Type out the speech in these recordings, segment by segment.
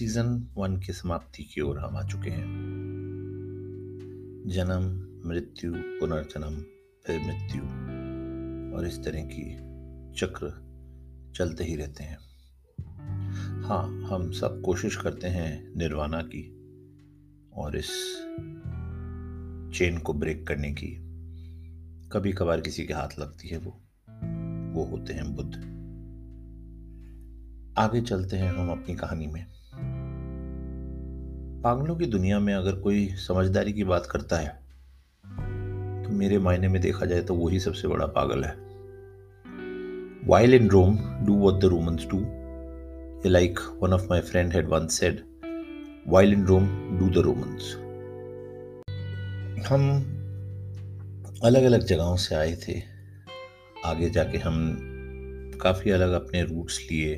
Season one की समाप्ति की ओर हम आ चुके हैं। जन्म, मृत्यु, पुनर्जन्म, फिर मृत्यु, और इस तरह की चक्र चलते ही रहते हैं। हाँ हम सब कोशिश करते हैं निर्वाणा की और इस चेन को ब्रेक करने की। कभी कभार किसी के हाथ लगती है वो। वो होते हैं बुद्ध। आगे चलते हैं हम अपनी कहानी में। पागलों की दुनिया में अगर कोई समझदारी की बात करता है तो मेरे मायने में देखा जाए तो वही सबसे बड़ा पागल है। While in Rome do what the Romans do like one of my friend had one said while in Rome do the Romans हम अलग अलग जगहों से आए थे। आगे जाके हम काफ़ी अलग अपने रूट्स लिए।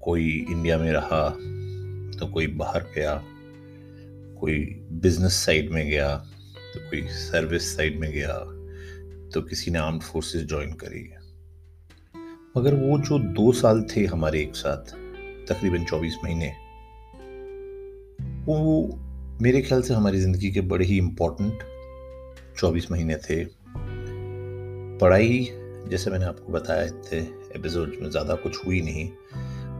कोई इंडिया में रहा तो कोई बाहर गया, कोई बिज़नेस साइड में गया तो कोई सर्विस साइड में गया तो किसी ने आर्म फोर्सेस ज्वाइन करी। मगर वो जो दो साल थे हमारे एक साथ, तकरीबन चौबीस महीने, वो मेरे ख्याल से हमारी ज़िंदगी के बड़े ही इम्पोर्टेंट चौबीस महीने थे। पढ़ाई, जैसे मैंने आपको बताया थे एपिसोड में ज़्यादा कुछ हुई नहीं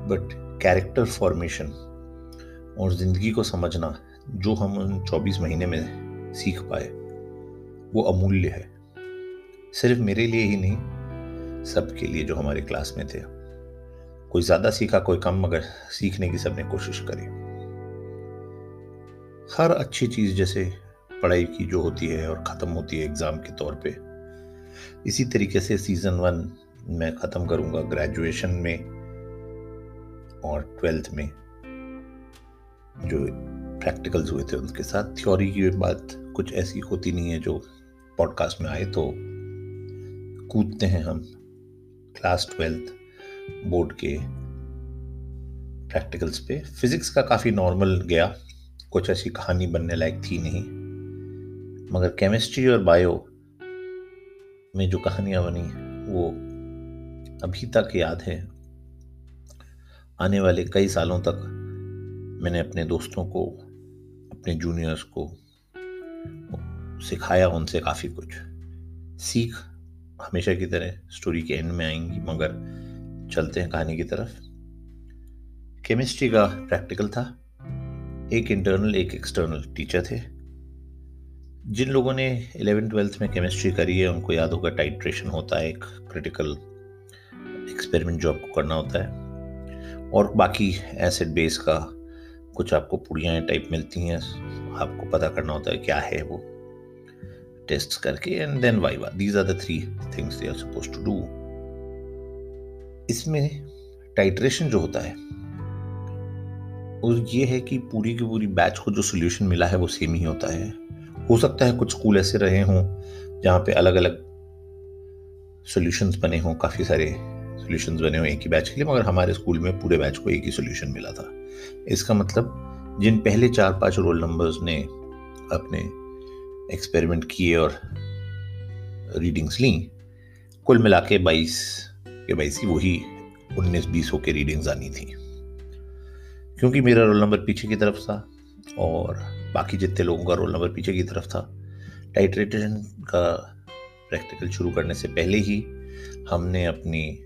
बट कैरेक्टर फॉर्मेशन और ज़िंदगी को समझना जो हम उन 24 महीने में सीख पाए, वो अमूल्य है। सिर्फ़ मेरे लिए ही नहीं, सबके लिए जो हमारे क्लास में थे। कोई ज़्यादा सीखा, कोई कम, मगर सीखने की सबने कोशिश करी। हर अच्छी चीज़ जैसे पढ़ाई की जो होती है और ख़त्म होती है एग्ज़ाम के तौर पे, इसी तरीके से सीज़न वन मैं ख़त्म करूँगा ग्रेजुएशन में और ट्वेल्थ में। जो प्रैक्टिकल्स हुए थे उनके साथ। थ्योरी की बात कुछ ऐसी होती नहीं है जो पॉडकास्ट में आए तो कूदते हैं हम। क्लास ट्वेल्थ बोर्ड के प्रैक्टिकल्स पे। फिजिक्स का काफ़ी नॉर्मल गया। कुछ ऐसी कहानी बनने लायक थी नहीं। मगर केमिस्ट्री और बायो में जो कहानियाँ बनी, वो अभी तक याद है। आने वाले कई सालों तक मैंने अपने दोस्तों को, अपने जूनियर्स को सिखाया, उनसे काफ़ी कुछ। सीख हमेशा की तरह स्टोरी के एंड में आएँगी, मगर चलते हैं कहानी की तरफ़। केमिस्ट्री का प्रैक्टिकल था। एक इंटरनल एक एक्सटर्नल टीचर थे। जिन लोगों ने इलेवन ट्वेल्थ में केमिस्ट्री करी है, उनको याद होगा टाइट्रेशन होता है, एक क्रिटिकल एक्सपेरिमेंट जो आपको करना होता है। और बाकी एसिड बेस का कुछ आपको पुड़ियाँ टाइप मिलती हैं, आपको पता करना होता है क्या है वो। टेस्ट करके and then viva these are the three things they are suppose to do इसमें टाइट्रेशन जो होता है, वो ये है कि पूरी की पूरी बैच को जो सोल्यूशन मिला है वो सेम ही होता है। हो सकता है कुछ स्कूल ऐसे रहे हों, जहाँ पे अलग अलग सॉल्यूशंस बने हों, काफ़ी सारे सॉल्यूशंस बने हों एक ही बैच के लिए, मगर हमारे स्कूल में पूरे बैच को एक ही सोल्यूशन मिला था। इसका मतलब जिन पहले चार पाँच रोल नंबर्स ने अपने एक्सपेरिमेंट किए और रीडिंग्स ली, कुल मिला के बाईस के बाईस की वही उन्नीस, बीस होकर रीडिंग्स आनी थी। क्योंकि मेरा रोल नंबर पीछे की तरफ़ था और बाकी जितने लोगों का रोल नंबर पीछे की तरफ़ था टाइट्रेशन का प्रैक्टिकल शुरू करने से पहले ही हमने अपनी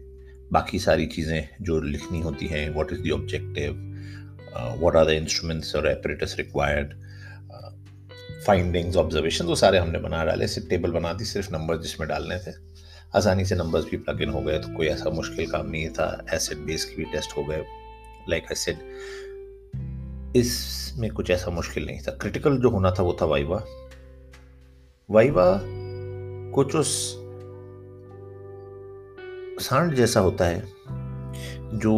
बाकी सारी चीज़ें जो लिखनी होती हैं what is the objective what are the instruments or apparatus required findings observation वो सारे हमने बना डाले, सिर्फ़ टेबल बना दी, सिर्फ़ नंबर जिसमें डालने थे। आसानी से नंबर्स भी प्लग इन हो गए तो कोई ऐसा मुश्किल काम नहीं था एसिड बेस की भी टेस्ट हो गए। लाइक आई सेड इसमें कुछ ऐसा मुश्किल नहीं था। क्रिटिकल जो होना था वो था वाइवा वाइवा कुछ उस सांड जैसा होता है, जो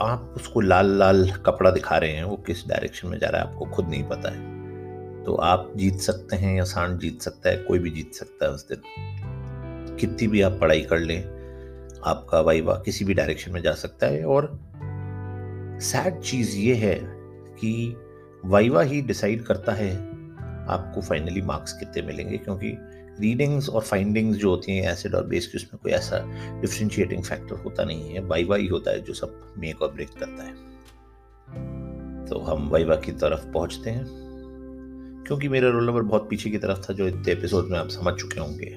आप उसको लाल लाल कपड़ा दिखा रहे हैं, वो किस डायरेक्शन में जा रहा है, आपको खुद नहीं पता है। तो आप जीत सकते हैं या सांड जीत सकता है, कोई भी जीत सकता है उस दिन। कितनी भी आप पढ़ाई कर लें, आपका वाइवा किसी भी डायरेक्शन में जा सकता है। और सैड चीज़ ये है कि वाइवा ही डिसाइड करता है, आपको फाइनली मार्क्स कितने मिलेंगे, क्योंकि रीडिंग्स और फाइंडिंग्स जो होती हैं एसिड और बेस की, उसमें कोई ऐसा डिफ्रेंशिएटिंग फैक्टर होता नहीं है। बाई बाई होता है जो सब मेक और ब्रेक करता है। तो हम वाइवा की तरफ़ पहुँचते हैं, क्योंकि मेरा रोल नंबर बहुत पीछे की तरफ़ था जो इतने एपिसोड में आप समझ चुके होंगे।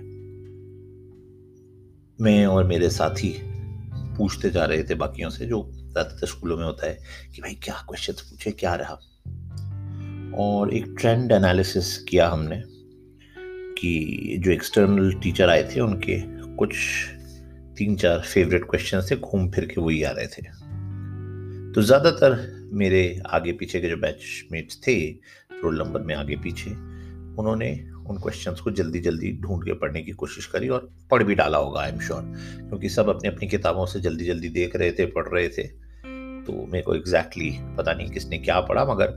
मैं और मेरे साथी पूछते जा रहे थे बाकियों से, जो ज़्यादातर स्कूलों में होता है कि भाई क्या क्वेश्चन पूछे, क्या रहा? और एक ट्रेंड एनालिसिस किया हमने। कि जो एक्सटर्नल टीचर आए थे, उनके कुछ तीन चार फेवरेट क्वेश्चन थे, घूम फिर के वही आ रहे थे। तो ज़्यादातर मेरे आगे पीछे के जो बैचमेट्स थे रोल नंबर में आगे पीछे, उन्होंने उन क्वेश्चंस को जल्दी जल्दी ढूंढ के पढ़ने की कोशिश करी और पढ़ भी डाला होगा आई एम श्योर क्योंकि सब अपनी अपनी किताबों से जल्दी जल्दी देख रहे थे, पढ़ रहे थे। तो मेरे को एग्जैक्टली exactly पता नहीं किसने क्या पढ़ा, मगर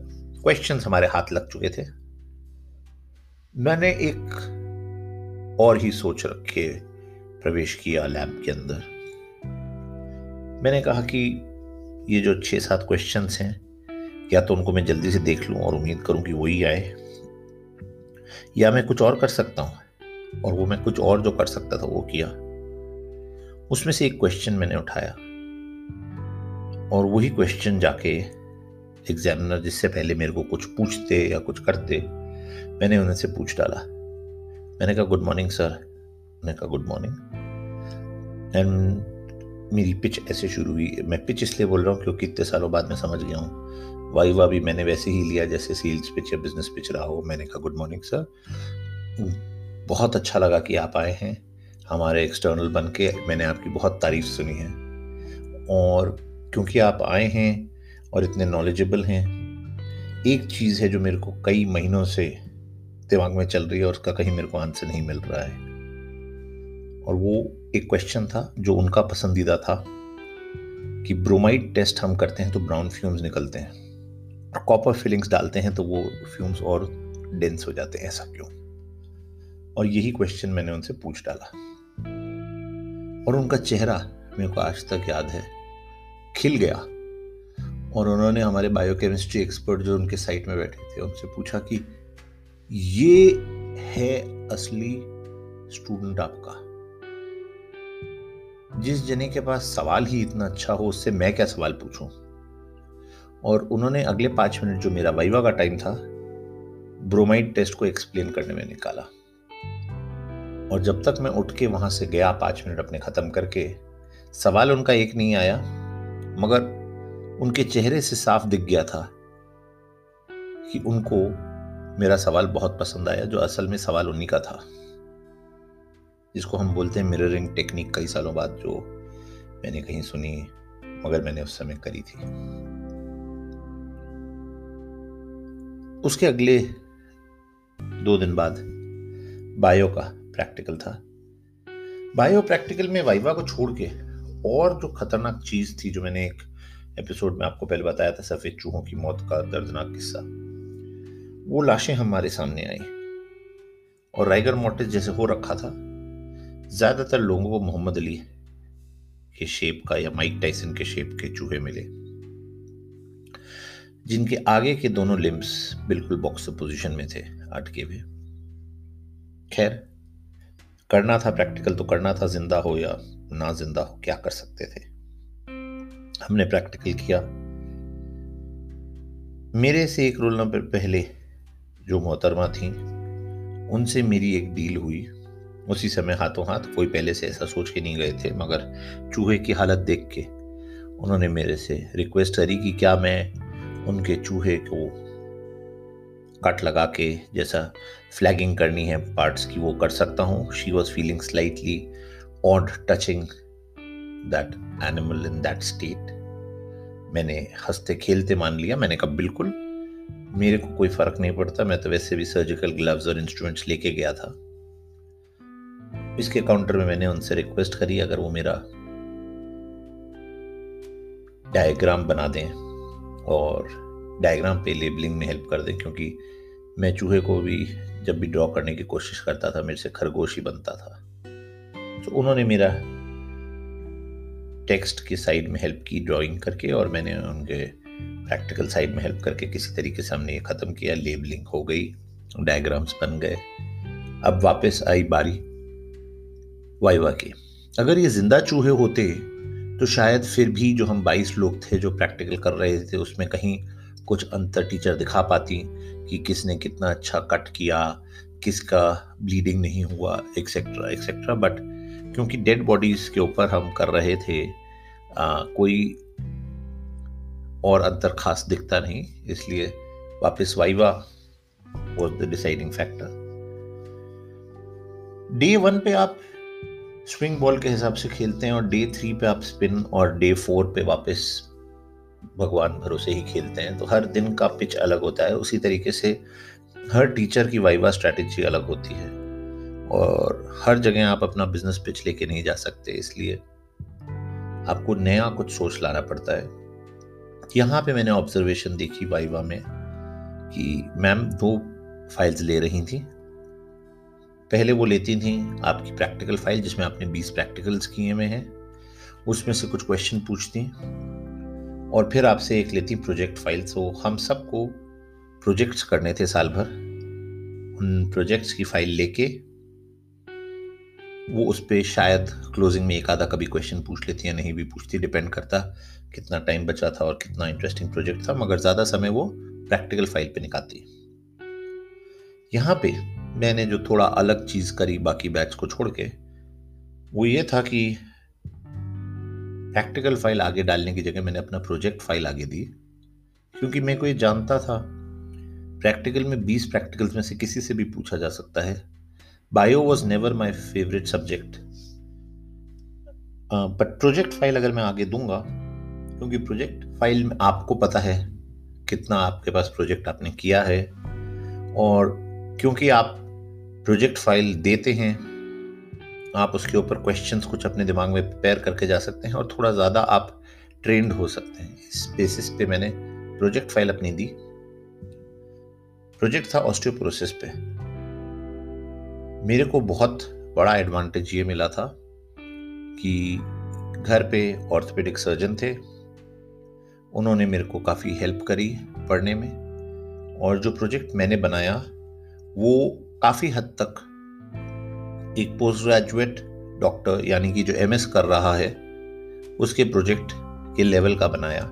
क्वेश्चंस हमारे हाथ लग चुके थे। मैंने एक और ही सोच रखे प्रवेश किया लैब के अंदर। मैंने कहा कि ये जो छः सात क्वेश्चंस हैं, या तो उनको मैं जल्दी से देख लूँ और उम्मीद करूँ कि वही आए, या मैं कुछ और कर सकता हूँ, और वो मैं कुछ और जो कर सकता था वो किया। उसमें से एक क्वेश्चन मैंने उठाया, और वही क्वेश्चन जाके एग्जामिनर जिससे पहले मेरे को कुछ पूछते या कुछ करते मैंने उन्हें से पूछ डाला। मैंने कहा गुड मॉर्निंग सर मैंने कहा गुड मॉर्निंग एंड मेरी पिच ऐसे शुरू हुई। मैं पिच इसलिए बोल रहा हूँ क्योंकि इतने सालों बाद मैं समझ गया हूँ। वाइवा भी मैंने वैसे ही लिया जैसे सेल्स पिच या बिज़नेस पिच रहा हो। मैंने कहा गुड मॉर्निंग सर बहुत अच्छा लगा कि आप आए हैं हमारे एक्सटर्नल बन के। मैंने आपकी बहुत तारीफ़ सुनी है। और क्योंकि आप आए हैं और इतने नॉलेजेबल हैं एक चीज़ है जो मेरे को कई महीनों से दिमाग में चल रही है और उसका कहीं मेरे को आंसर नहीं मिल रहा है। और वो एक क्वेश्चन था जो उनका पसंदीदा था कि ब्रोमाइड टेस्ट हम करते हैं तो ब्राउन फ्यूम्स निकलते हैं। और कॉपर फिलिंग्स डालते हैं तो वो फ्यूम्स और डेंस हो जाते हैं, ऐसा क्यों? और यही क्वेश्चन मैंने उनसे पूछ डाला। और उनका चेहरा मेरे को आज तक याद है, खिल गया। और उन्होंने हमारे बायोकेमिस्ट्री एक्सपर्ट जो उनके साइट में बैठे थे, उनसे पूछा कि ये है असली स्टूडेंट आपका? जिस जने के पास सवाल ही इतना अच्छा हो, उससे मैं क्या सवाल पूछूँ? और उन्होंने अगले पाँच मिनट जो मेरा वाइवा का टाइम था ब्रोमाइड टेस्ट को एक्सप्लेन करने में निकाला। और जब तक मैं उठ के वहाँ से गया पाँच मिनट अपने खत्म करके, सवाल उनका एक नहीं आया, मगर उनके चेहरे से साफ़ दिख गया था कि उनको मेरा सवाल बहुत पसंद आया, जो असल में सवाल उन्हीं का था, जिसको हम बोलते हैं मिररिंग टेक्निक कई सालों बाद जो मैंने कहीं सुनी, मगर मैंने उस समय करी थी। उसके अगले दो दिन बाद बायो का प्रैक्टिकल था। बायो प्रैक्टिकल में वाइवा को छोड़ के और जो खतरनाक चीज़ थी जो मैंने एक एपिसोड में आपको पहले बताया था सफ़ेद चूहों की मौत का दर्दनाक किस्सा। वो लाशें हमारे सामने आई और राइगर मोटिस जैसे हो रखा था। ज़्यादातर लोगों को मोहम्मद अली के शेप का या माइक टाइसन के शेप के चूहे मिले, जिनके आगे के दोनों लिम्स बिल्कुल बॉक्स पोजीशन में थे, अटके हुए। खैर, करना था प्रैक्टिकल तो करना था, ज़िंदा हो या ना ज़िंदा हो, क्या कर सकते थे? हमने प्रैक्टिकल किया। मेरे से एक रोल नंबर पहले जो मोहतरमा थी, उनसे मेरी एक डील हुई। उसी समय हाथों हाथ, कोई पहले से ऐसा सोच के नहीं गए थे, मगर चूहे की हालत देख के उन्होंने मेरे से रिक्वेस्ट करी कि क्या मैं उनके चूहे को कट लगा के जैसा फ्लैगिंग करनी है पार्ट्स की, वो कर सकता हूँ। She was feeling slightly odd touching that animal in that state मैंने हँसते खेलते मान लिया, मैंने कहा, बिल्कुल, मेरे को कोई फ़र्क नहीं पड़ता, मैं तो वैसे भी सर्जिकल ग्लव्स और इंस्ट्रूमेंट्स लेके गया था. इसके काउंटर में मैंने उनसे रिक्वेस्ट करी, अगर वो मेरा डायग्राम बना दें और डायग्राम पे लेबलिंग में हेल्प कर दें, क्योंकि मैं चूहे को भी जब भी ड्रॉ करने की कोशिश करता था, मेरे से खरगोश ही बनता था. तो उन्होंने मेरा टेक्स्ट की साइड में हेल्प की ड्राइंग करके और मैंने उनके प्रैक्टिकल साइड में हेल्प करके किसी तरीके से हमने ये ख़त्म किया लेबलिंग हो गई, डायग्राम्स बन गए। अब वापस आई बारी वाइवा के। अगर ये ज़िंदा चूहे होते तो शायद फिर भी जो हम 22 लोग थे जो प्रैक्टिकल कर रहे थे, उसमें कहीं कुछ अंतर टीचर दिखा पाती कि किसने कितना अच्छा कट किया, किसका ब्लीडिंग नहीं हुआ एक्सेट्रा एक्सेट्रा बट क्योंकि डेड बॉडीज के ऊपर हम कर रहे थे आ, कोई और अंतर खास दिखता नहीं इसलिए वापस viva was the deciding factor day one पे आप स्विंग बॉल के हिसाब से खेलते हैं और डे थ्री पे आप स्पिन और डे फोर पे वापस भगवान भरोसे ही खेलते हैं। तो हर दिन का पिच अलग होता है। उसी तरीके से हर टीचर की वाइवा स्ट्रैटेजी अलग होती है। और हर जगह आप अपना बिज़नेस पिच लेके नहीं जा सकते, इसलिए आपको नया कुछ सोच लाना पड़ता है। यहाँ पे मैंने ऑब्जर्वेशन देखी वाइवा में कि मैम दो फाइल्स ले रही थी। पहले वो लेती थी आपकी प्रैक्टिकल फ़ाइल जिसमें आपने 20 प्रैक्टिकल्स किए हुए हैं। उसमें से कुछ क्वेश्चन पूछती और फिर आपसे एक लेती प्रोजेक्ट फ़ाइल तो हम सबको प्रोजेक्ट्स करने थे साल भर। उन प्रोजेक्ट्स की फ़ाइल लेके वो उस पर शायद क्लोजिंग में एक आधा कभी क्वेश्चन पूछ लेती या नहीं भी पूछती डिपेंड करता कितना टाइम बचा था और कितना इंटरेस्टिंग प्रोजेक्ट था, मगर ज़्यादा समय वो प्रैक्टिकल फ़ाइल पे निकालती यहाँ पे मैंने जो थोड़ा अलग चीज़ करी बाकी बैच को छोड़ के, वो ये था कि प्रैक्टिकल फ़ाइल आगे डालने की जगह मैंने अपना प्रोजेक्ट फ़ाइल आगे दी, क्योंकि मैं को ये जानता था प्रैक्टिकल में 20 प्रैक्टिकल्स में से किसी से भी पूछा जा सकता है bio was never my favourite subject but project file अगर मैं आगे दूँगा, क्योंकि प्रोजेक्ट फ़ाइल में आपको पता है कितना आपके पास प्रोजेक्ट आपने किया है, और क्योंकि आप प्रोजेक्ट फ़ाइल देते हैं, आप उसके ऊपर क्वेश्चंस कुछ अपने दिमाग में प्रिपेयर करके जा सकते हैं और थोड़ा ज़्यादा आप ट्रेंड हो सकते हैं। इस बेसिस पे मैंने प्रोजेक्ट फ़ाइल अपनी दी। प्रोजेक्ट था ऑस्टियोपोरोसिस पे। मेरे को बहुत बड़ा एडवांटेज ये मिला था कि घर पे ऑर्थोपेडिक सर्जन थे। उन्होंने मेरे को काफ़ी हेल्प करी पढ़ने में और जो प्रोजेक्ट मैंने बनाया, वो काफ़ी हद तक एक पोस्ट ग्रेजुएट डॉक्टर यानी कि जो एमएस कर रहा है, उसके प्रोजेक्ट के लेवल का बनाया।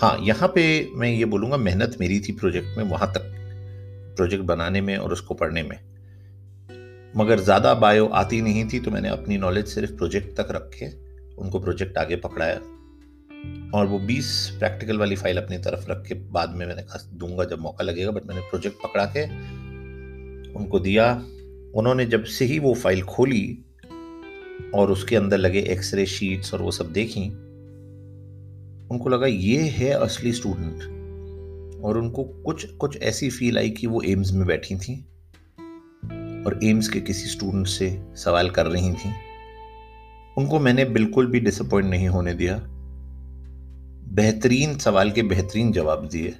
हाँ यहाँ पे मैं ये बोलूँगा, मेहनत मेरी थी प्रोजेक्ट में, वहाँ तक प्रोजेक्ट बनाने में और उसको पढ़ने में। मगर ज़्यादा बायो आती नहीं थी तो मैंने अपनी नॉलेज सिर्फ़ प्रोजेक्ट तक रखे, उनको प्रोजेक्ट आगे पकड़ाया। और वो 20 प्रैक्टिकल वाली फ़ाइल अपनी तरफ़ रख के बाद में मैंने कहा, दूँगा जब मौका लगेगा बट मैंने प्रोजेक्ट पकड़ा के उनको दिया। उन्होंने जब से ही वो फ़ाइल खोली और उसके अंदर लगे एक्सरे शीट्स और वो सब देखी, उनको लगा, ये है असली स्टूडेंट और उनको कुछ कुछ ऐसी फील आई कि वो एम्स में बैठी थी। और एम्स के किसी स्टूडेंट से सवाल कर रही थी। उनको मैंने बिल्कुल भी डिसअपॉइंट नहीं होने दिया। बेहतरीन सवाल के बेहतरीन जवाब दिए।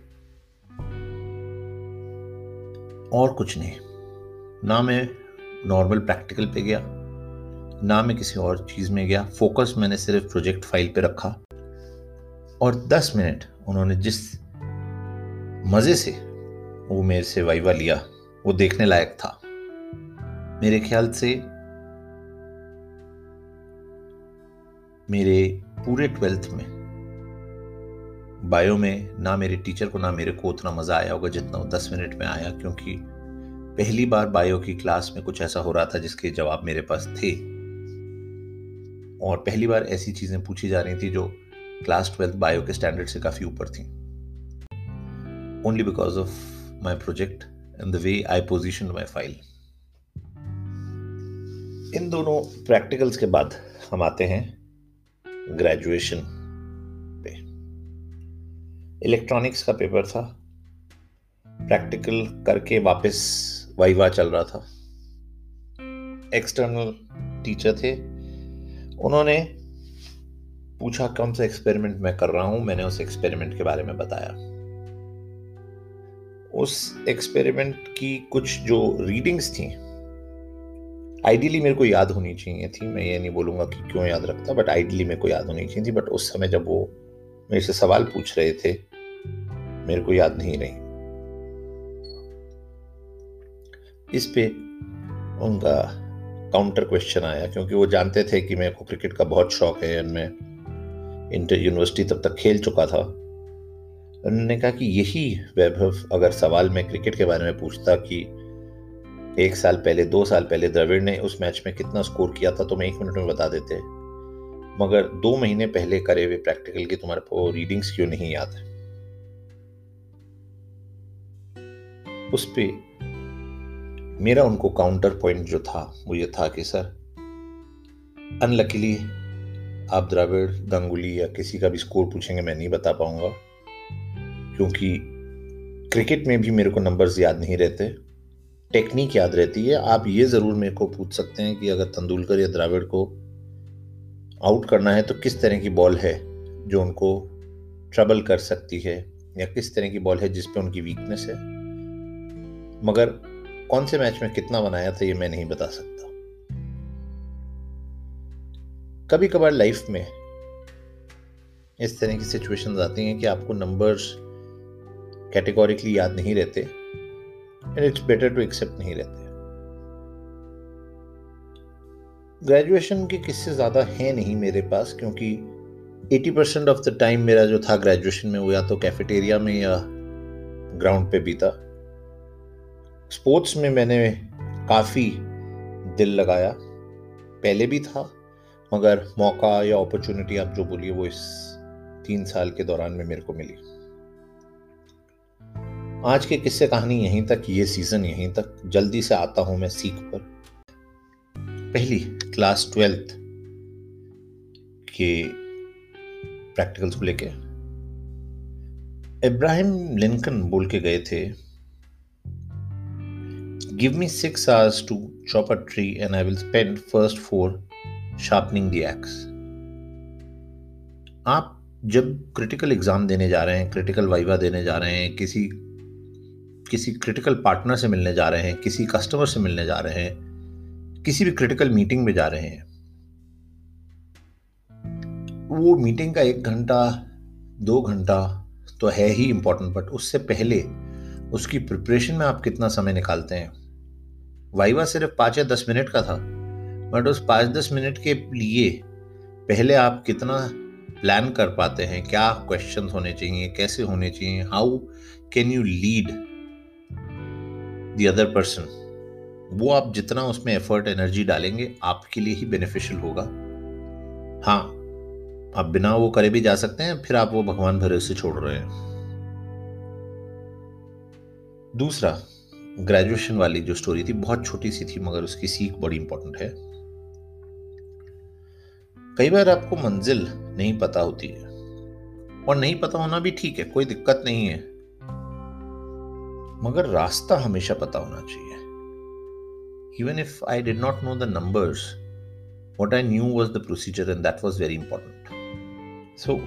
और कुछ नहीं। ना मैं नॉर्मल प्रैक्टिकल पे गया, ना मैं किसी और चीज़ में गया। फोकस मैंने सिर्फ़ प्रोजेक्ट फ़ाइल पे रखा। और 10 मिनट उन्होंने जिस मज़े से वो मेरे से वाइवा लिया, वो देखने लायक था। मेरे ख्याल से मेरे पूरे ट्वेल्थ में, बायो में ना मेरे टीचर को ना मेरे को उतना मज़ा आया होगा जितना वो दस मिनट में आया, क्योंकि पहली बार बायो की क्लास में कुछ ऐसा हो रहा था जिसके जवाब मेरे पास थे। और पहली बार ऐसी चीज़ें पूछी जा रही थी जो क्लास ट्वेल्थ बायो के स्टैंडर्ड से काफ़ी ऊपर थी। Only because of my project and the way I position my file in दोनों प्रैक्टिकल्स के बाद हम आते हैं ग्रेजुएशन पे। इलेक्ट्रॉनिक्स का पेपर था। प्रैक्टिकल करके वापस वाइवा चल रहा था। एक्सटर्नल टीचर थे। उन्होंने पूछा, कौन सा एक्सपेरिमेंट मैं कर रहा हूँ? मैंने उस एक्सपेरिमेंट के बारे में बताया। उस एक्सपेरिमेंट की कुछ जो रीडिंग्स थी आइडियली मेरे को याद होनी चाहिए थी, मैं ये नहीं बोलूँगा कि क्यों याद रखता बट आइडियली मेरे को याद होनी चाहिए थी बट उस समय जब वो मेरे से सवाल पूछ रहे थे, मेरे को याद नहीं रही। इस पे उनका काउंटर क्वेश्चन आया, क्योंकि वो जानते थे कि मेरे को क्रिकेट का बहुत शौक है मैं इंटर यूनिवर्सिटी तब तक खेल चुका था। उन्होंने कहा कि यही वैभव अगर सवाल में क्रिकेट के बारे में पूछता कि एक साल पहले, दो साल पहले द्रविड़ ने उस मैच में कितना स्कोर किया था तो मैं एक मिनट में बता देते मगर दो महीने पहले करे हुए प्रैक्टिकल की तुम्हारे को रीडिंग्स क्यों नहीं याद है? उस पर मेरा उनको काउंटर पॉइंट जो था, वो ये था कि, सर अनलकीली आप द्रविड़, गंगुली या किसी का भी स्कोर पूछेंगे, मैं नहीं बता पाऊँगा। क्योंकि क्रिकेट में भी मेरे को नंबर्स याद नहीं रहते टेक्निक याद रहती है। आप ये ज़रूर मेरे को पूछ सकते हैं कि अगर तेंदुलकर या द्राविड़ को आउट करना है तो किस तरह की बॉल है जो उनको ट्रबल कर सकती है, या किस तरह की बॉल है जिस पे उनकी वीकनेस है? मगर कौन से मैच में कितना बनाया था, ये मैं नहीं बता सकता। कभी कभार लाइफ में इस तरह की सिचुएशंस आती हैं कि आपको नंबर्स कैटेगोरिकली याद नहीं रहते। And it's better to accept नहीं रहते। ग्रेजुएशन के किस्से ज़्यादा हैं नहीं मेरे पास, क्योंकि 80 परसेंट ऑफ़ द टाइम मेरा जो था ग्रेजुएशन में वो या तो कैफेटेरिया में या ग्राउंड पे बीता। स्पोर्ट्स में मैंने काफ़ी दिल लगाया। पहले भी था, मगर मौका या अपॉर्चुनिटी आप जो बोलिए वो इस तीन साल के दौरान में मेरे को मिली। आज के किस्से कहानी यहीं तक, ये सीज़न यहीं तक। जल्दी से आता हूँ मैं सीख पर। पहली क्लास ट्वेल्थ के प्रैक्टिकल्स को लेके। इब्राहिम लिंकन बोल के गए थे give me six hours to chop a tree and I will spend first four sharpening the axe आप जब क्रिटिकल एग्ज़ाम देने जा रहे हैं क्रिटिकल वाइवा देने जा रहे हैं, किसी किसी क्रिटिकल पार्टनर से मिलने जा रहे हैं, किसी कस्टमर से मिलने जा रहे हैं, किसी भी क्रिटिकल मीटिंग में जा रहे हैं। वो मीटिंग का एक घंटा, दो घंटा तो है ही इम्पोर्टेंट बट उससे पहले उसकी प्रिपरेशन में आप कितना समय निकालते हैं? वाइवा सिर्फ़ पाँच या दस मिनट का था बट उस पाँच दस मिनट के लिए पहले आप कितना प्लान कर पाते हैं? क्या क्वेश्चन होने चाहिए? कैसे होने चाहिए? How can you lead the other person वो आप जितना उसमें एफर्ट एनर्जी डालेंगे, आपके लिए ही बेनिफिशियल होगा। हाँ आप बिना वो करे भी जा सकते हैं, फिर आप वो भगवान भरोसे छोड़ रहे हैं। दूसरा ग्रेजुएशन वाली जो स्टोरी थी, बहुत छोटी सी थी, मगर उसकी सीख बड़ी इंपॉर्टेंट है। कई बार आपको मंजिल नहीं पता होती है, और नहीं पता होना भी ठीक है, कोई दिक्कत नहीं है। मगर रास्ता हमेशा पता होना चाहिए। Even if I did not know the numbers what I knew was the procedure and that was very important so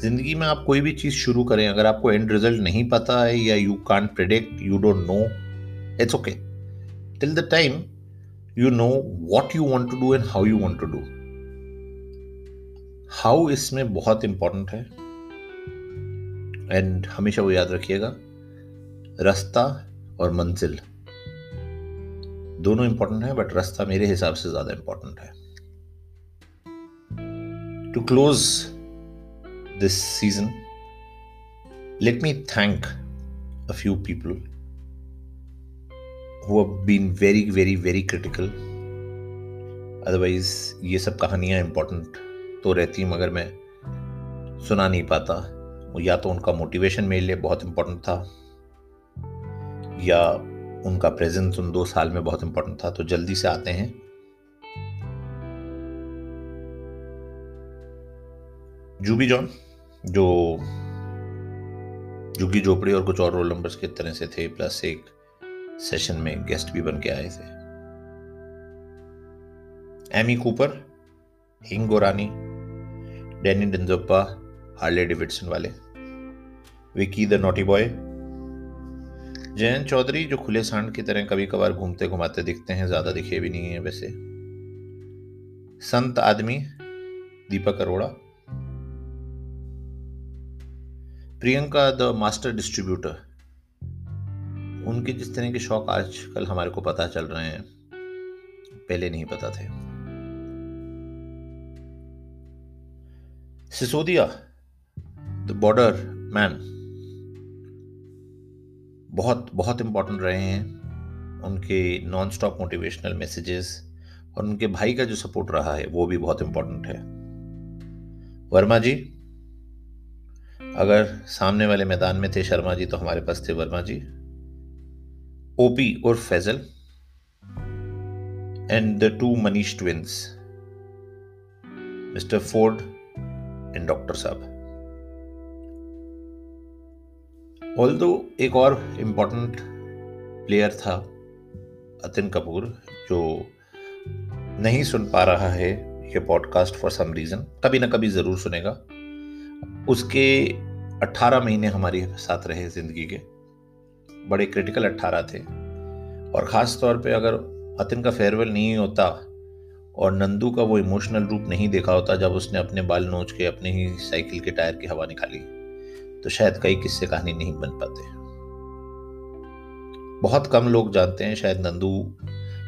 ज़िंदगी में आप कोई भी चीज़ शुरू करें, अगर आपको एंड रिज़ल्ट नहीं पता है या you can predict you don't know it's okay till the time you know what you want to do and how you want to do how इसमें बहुत इंपॉर्टेंट है एंड हमेशा वो याद रखिएगा। रास्ता और मंजिल। दोनों इंपॉर्टेंट है बट रास्ता मेरे हिसाब से ज़्यादा इंपॉर्टेंट है। To close this season let me thank a few people who been very very very critical otherwise ये सब कहानियाँ इंपॉर्टेंट तो रहती, मगर मैं सुना नहीं पाता। या तो उनका मोटिवेशन मेरे लिए बहुत इंपॉर्टेंट था। या उनका प्रेजेंस उन दो साल में बहुत इंपॉर्टेंट था तो जल्दी से आते हैं। जूबी जॉन, जो जुगी झोपड़ी और कुछ और रोल नंबर्स की तरह से थे प्लस एक सेशन में गेस्ट भी बन के आए थे। एमी कूपर हिंग गोरानी डैनी डिंजोप्पा हार्ले डेविडसन वाले। Vicky the naughty boy Jayant Chaudhary जो खुले सांड की तरह कभी कभार घूमते, घुमाते, दिखते हैं, ज़्यादा दिखे भी नहीं है वैसे। संत आदमी, Deepak Arora. Priyanka the master distributor. उनके जिस तरह के शौक आजकल हमारे को पता चल रहे हैं, पहले नहीं पता थे। Sisodia, the border man. बहुत बहुत इम्पोर्टेंट रहे हैं उनके नॉन स्टॉप मोटिवेशनल मैसेजेस और उनके भाई का जो सपोर्ट रहा है, वो भी बहुत इम्पोर्टेंट है। वर्मा जी, अगर सामने वाले मैदान में थे शर्मा जी तो हमारे पास थे वर्मा जी। ओपी और Faisal and the two Manish twins mister Ford and doctor साहब। ऑल एक और इम्पोर्टेंट प्लेयर था अतिन कपूर जो नहीं सुन पा रहा है ये पॉडकास्ट फॉर सम रीज़न कभी ना कभी ज़रूर सुनेगा। उसके 18 महीने हमारे साथ रहे ज़िंदगी के। बड़े क्रिटिकल 18 थे। और ख़ास तौर पे अगर अतिन का फेयरवेल नहीं होता और नंदू का वो इमोशनल रूप नहीं देखा होता जब उसने अपने बाल नोच के अपने ही साइकिल के टायर की हवा निकाली। तो शायद कई किस्से कहानी नहीं बन पाते। बहुत कम लोग जानते हैं शायद नंदू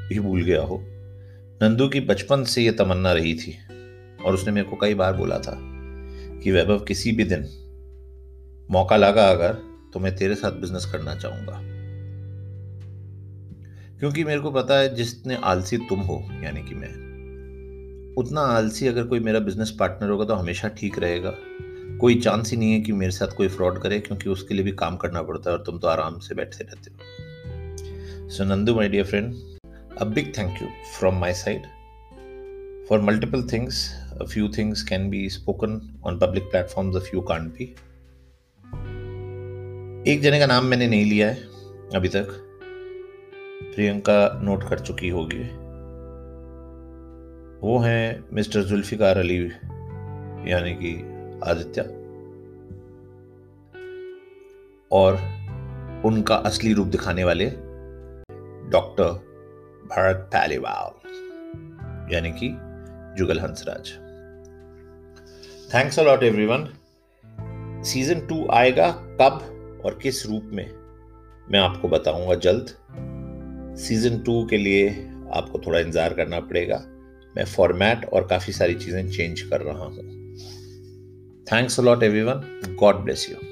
भी भूल गया हो। नंदू की बचपन से यह तमन्ना रही थी और उसने मेरे को कई बार बोला था कि वैभव किसी भी दिन मौका लगा अगर तो मैं तेरे साथ बिज़नेस करना चाहूँगा। क्योंकि मेरे को पता है जितने आलसी तुम हो, यानी कि मैं, उतना आलसी अगर कोई मेरा बिज़नेस पार्टनर होगा तो हमेशा ठीक रहेगा। कोई चांस ही नहीं है कि मेरे साथ कोई फ्रॉड करे, क्योंकि उसके लिए भी काम करना पड़ता है और तुम तो आराम से बैठते रहते हो। So Nandu my dear friend a big thank you from my side for multiple things a few things can be spoken on public platforms, a few can't be. एक जने का नाम मैंने नहीं लिया है, अभी तक। प्रियंका नोट कर चुकी होगी। वो है मिस्टर जुल्फिकार अली, यानी कि आदित्य। और उनका असली रूप दिखाने वाले डॉक्टर भरत पैलीवाल, यानी कि Jugal Hansraj. Thanks a lot everyone season two आएगा कब और किस रूप में? मैं आपको बताऊँगा जल्द। सीज़न टू के लिए आपको थोड़ा इंतज़ार करना पड़ेगा। मैं फॉर्मेट और काफ़ी सारी चीज़ें चेंज कर रहा हूँ। Thanks a lot, everyone. God bless you.